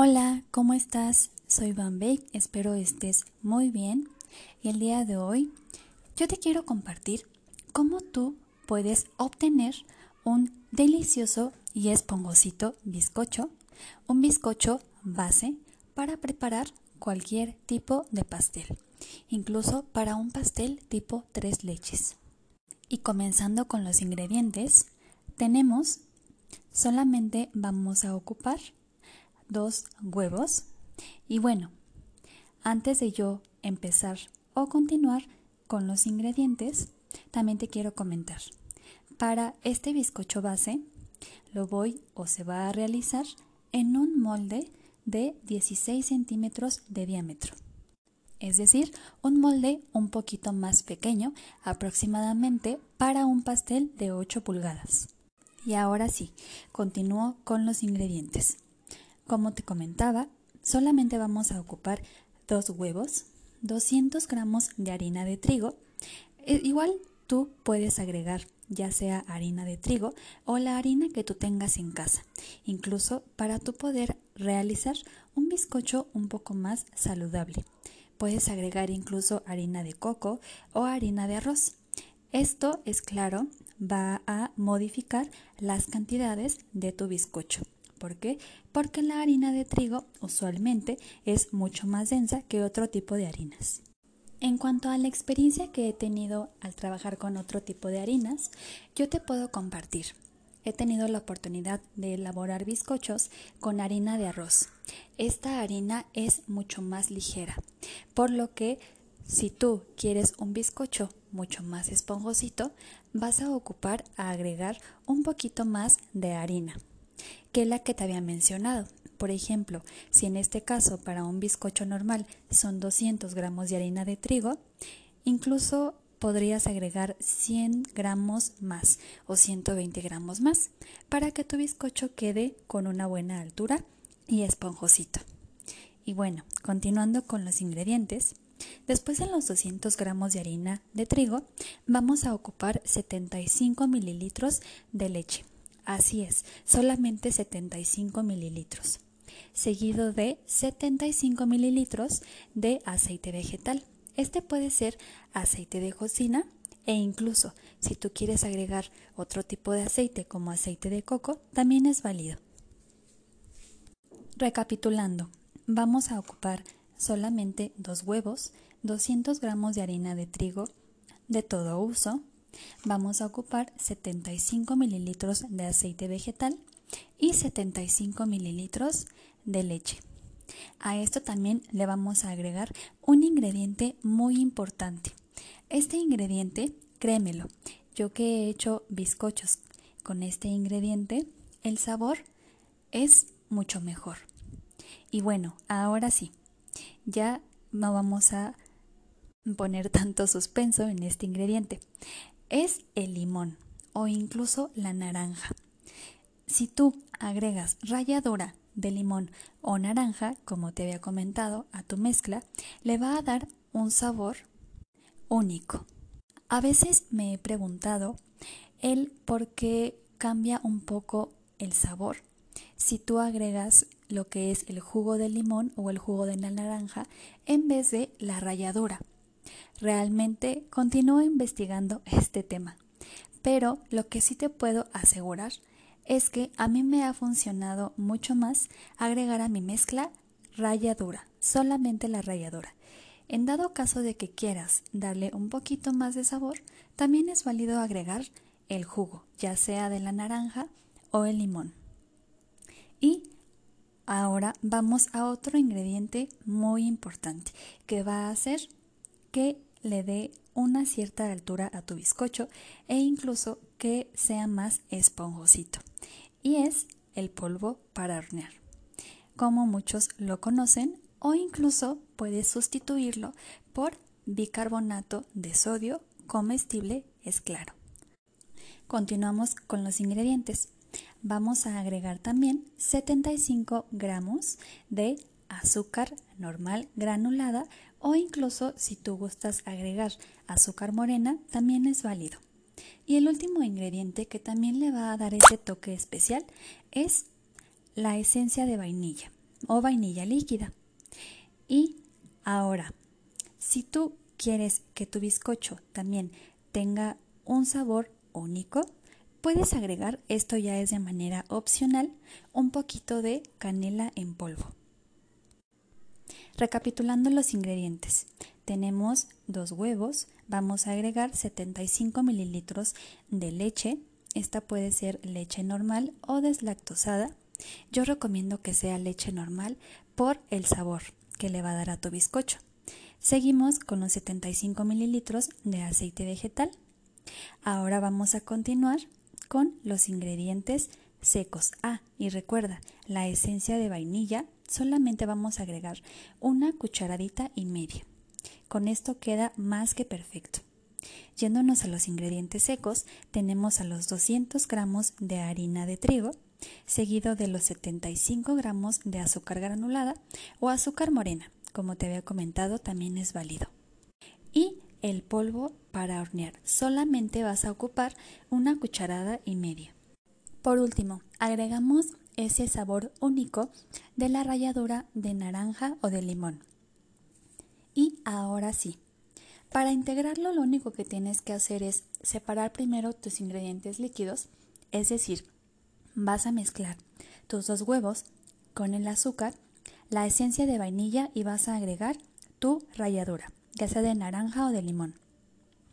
Hola, ¿cómo estás? Soy Van Beek, espero estés muy bien. Y el día de hoy yo te quiero compartir cómo tú puedes obtener un delicioso y esponjosito bizcocho, un bizcocho base para preparar cualquier tipo de pastel, incluso para un pastel tipo tres leches. Y comenzando con los ingredientes, tenemos solamente vamos a ocupar dos huevos. Y bueno, antes de yo empezar o continuar con los ingredientes, también te quiero comentar. Para este bizcocho base, lo voy o se va a realizar en un molde de 16 centímetros de diámetro. Es decir, un molde un poquito más pequeño, aproximadamente para un pastel de 8 pulgadas. Y ahora sí, continúo con los ingredientes. Como te comentaba, solamente vamos a ocupar dos huevos, 200 gramos de harina de trigo. E, igual tú puedes agregar ya sea harina de trigo o la harina que tú tengas en casa, incluso para tú poder realizar un bizcocho un poco más saludable. Puedes agregar incluso harina de coco o harina de arroz. Esto es claro, va a modificar las cantidades de tu bizcocho. ¿Por qué? Porque la harina de trigo usualmente es mucho más densa que otro tipo de harinas. En cuanto a la experiencia que he tenido al trabajar con otro tipo de harinas, yo te puedo compartir. He tenido la oportunidad de elaborar bizcochos con harina de arroz. Esta harina es mucho más ligera, por lo que si tú quieres un bizcocho mucho más esponjosito, vas a ocupar a agregar un poquito más de harina que la que te había mencionado. Por ejemplo, si en este caso para un bizcocho normal son 200 gramos de harina de trigo, incluso podrías agregar 100 gramos más o 120 gramos más para que tu bizcocho quede con una buena altura y esponjosito. Y bueno, continuando con los ingredientes, después de los 200 gramos de harina de trigo, vamos a ocupar 75 mililitros de leche Así es, solamente 75 mililitros, seguido de 75 mililitros de aceite vegetal. Este puede ser aceite de cocina e incluso si tú quieres agregar otro tipo de aceite como aceite de coco, también es válido. Recapitulando, vamos a ocupar solamente dos huevos, 200 gramos de harina de trigo de todo uso, Vamos a ocupar 75 mililitros de aceite vegetal y 75 mililitros de leche. A esto también le vamos a agregar un ingrediente muy importante. Este ingrediente, créemelo, yo que he hecho bizcochos con este ingrediente, el sabor es mucho mejor. Y bueno, ahora sí, ya no vamos a poner tanto suspenso en este ingrediente es el limón o incluso la naranja. Si tú agregas ralladura de limón o naranja, como te había comentado, a tu mezcla, le va a dar un sabor único. A veces me he preguntado el por qué cambia un poco el sabor si tú agregas lo que es el jugo de limón o el jugo de la naranja en vez de la ralladura. Realmente continúo investigando este tema, pero lo que sí te puedo asegurar es que a mí me ha funcionado mucho más agregar a mi mezcla ralladura, solamente la ralladura. En dado caso de que quieras darle un poquito más de sabor, también es válido agregar el jugo, ya sea de la naranja o el limón. Y ahora vamos a otro ingrediente muy importante que va a ser que le dé una cierta altura a tu bizcocho e incluso que sea más esponjosito. Y es el polvo para hornear. Como muchos lo conocen o incluso puedes sustituirlo por bicarbonato de sodio comestible es claro. Continuamos con los ingredientes. Vamos a agregar también 75 gramos de azúcar normal granulada o incluso si tú gustas agregar azúcar morena también es válido. Y el último ingrediente que también le va a dar ese toque especial es la esencia de vainilla. o vainilla líquida. Y ahora, si tú quieres que tu bizcocho también tenga un sabor único, puedes agregar, esto ya es de manera opcional, un poquito de canela en polvo. Recapitulando los ingredientes, tenemos dos huevos, vamos a agregar 75 mililitros de leche, esta puede ser leche normal o deslactosada. Yo recomiendo que sea leche normal por el sabor que le va a dar a tu bizcocho. Seguimos con los 75 mililitros de aceite vegetal. Ahora vamos a continuar con los ingredientes secos. Ah, y recuerda, la esencia de vainilla solamente vamos a agregar una cucharadita y media. Con esto queda más que perfecto. Yéndonos a los ingredientes secos, tenemos a los 200 gramos de harina de trigo, seguido de los 75 gramos de azúcar granulada o azúcar morena, como te había comentado, también es válido. Y el polvo para hornear. Solamente vas a ocupar una cucharada y media. Por último, agregamos ese sabor único de la ralladura de naranja o de limón. Y ahora sí, para integrarlo lo único que tienes que hacer es separar primero tus ingredientes líquidos, es decir, vas a mezclar tus dos huevos con el azúcar, la esencia de vainilla y vas a agregar tu ralladura, ya sea de naranja o de limón.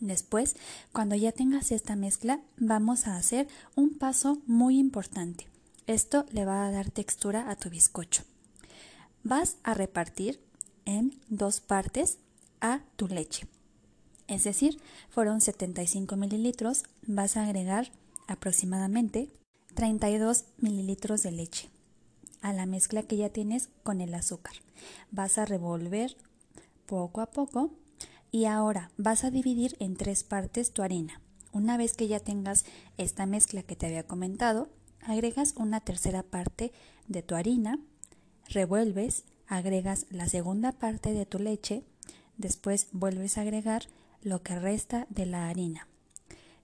Después, cuando ya tengas esta mezcla, vamos a hacer un paso muy importante. Esto le va a dar textura a tu bizcocho. Vas a repartir en dos partes a tu leche. Es decir, fueron 75 mililitros, vas a agregar aproximadamente 32 mililitros de leche a la mezcla que ya tienes con el azúcar. Vas a revolver poco a poco y ahora vas a dividir en tres partes tu harina. Una vez que ya tengas esta mezcla que te había comentado, agregas una tercera parte de tu harina, revuelves, agregas la segunda parte de tu leche, después vuelves a agregar lo que resta de la harina.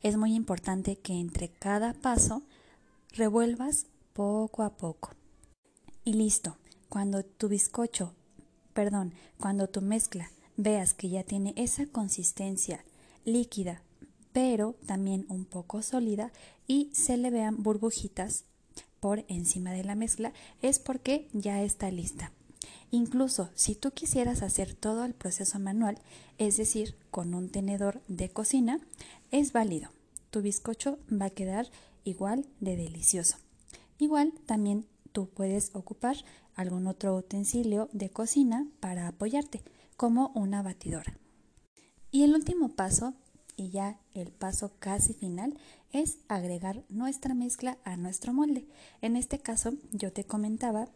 Es muy importante que entre cada paso revuelvas poco a poco. Y listo, cuando tu bizcocho, perdón, cuando tu mezcla veas que ya tiene esa consistencia líquida, pero también un poco sólida y se le vean burbujitas por encima de la mezcla, es porque ya está lista. Incluso si tú quisieras hacer todo el proceso manual, es decir, con un tenedor de cocina, es válido. Tu bizcocho va a quedar igual de delicioso. Igual también tú puedes ocupar algún otro utensilio de cocina para apoyarte, como una batidora. Y el último paso, y ya el paso casi final, es agregar nuestra mezcla a nuestro molde. En este caso, yo te comentaba,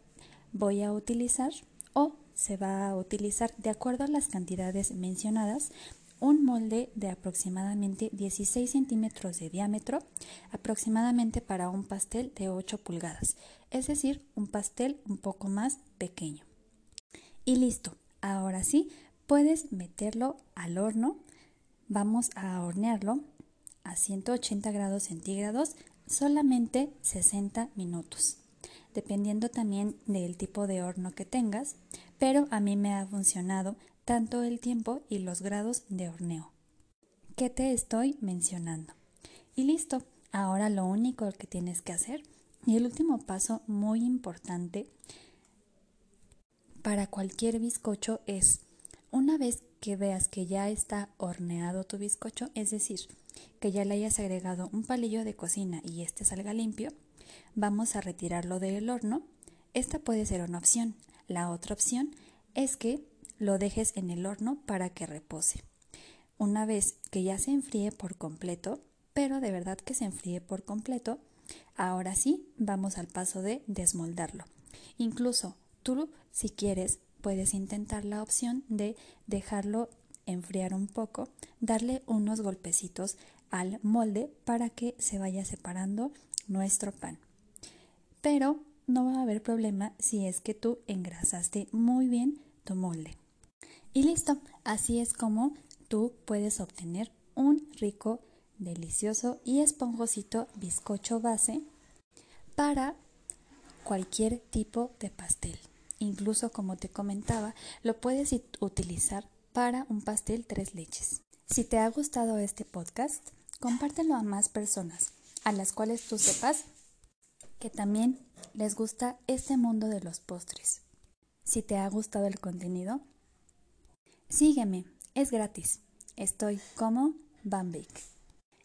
voy a utilizar o se va a utilizar de acuerdo a las cantidades mencionadas un molde de aproximadamente 16 centímetros de diámetro, aproximadamente para un pastel de 8 pulgadas, es decir, un pastel un poco más pequeño. Y listo, ahora sí, puedes meterlo al horno. Vamos a hornearlo a 180 grados centígrados solamente 60 minutos dependiendo también del tipo de horno que tengas, pero a mí me ha funcionado tanto el tiempo y los grados de horneo que te estoy mencionando. Y listo, ahora lo único que tienes que hacer y el último paso muy importante para cualquier bizcocho es una vez que veas que ya está horneado tu bizcocho, es decir, que ya le hayas agregado un palillo de cocina y este salga limpio, vamos a retirarlo del horno. Esta puede ser una opción. La otra opción es que lo dejes en el horno para que repose. Una vez que ya se enfríe por completo, pero de verdad que se enfríe por completo, ahora sí vamos al paso de desmoldarlo. Incluso tú, si quieres, puedes intentar la opción de dejarlo enfriar un poco, darle unos golpecitos al molde para que se vaya separando nuestro pan. Pero no va a haber problema si es que tú engrasaste muy bien tu molde. Y listo, así es como tú puedes obtener un rico, delicioso y esponjosito bizcocho base para cualquier tipo de pastel. Incluso como te comentaba, lo puedes utilizar para un pastel tres leches. Si te ha gustado este podcast, compártelo a más personas a las cuales tú sepas que también les gusta este mundo de los postres. Si te ha gustado el contenido, sígueme, es gratis. Estoy como Bambik.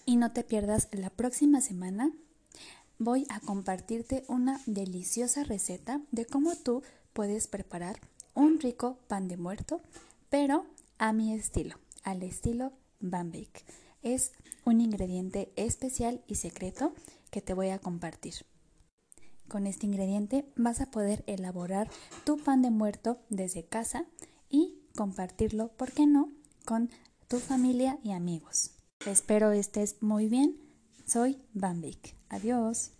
Y no te pierdas la próxima semana. Voy a compartirte una deliciosa receta de cómo tú puedes preparar un rico pan de muerto, pero a mi estilo, al estilo Bambik. Es un ingrediente especial y secreto que te voy a compartir. Con este ingrediente vas a poder elaborar tu pan de muerto desde casa y compartirlo, ¿por qué no?, con tu familia y amigos. Espero estés muy bien. Soy Bambik. Adiós.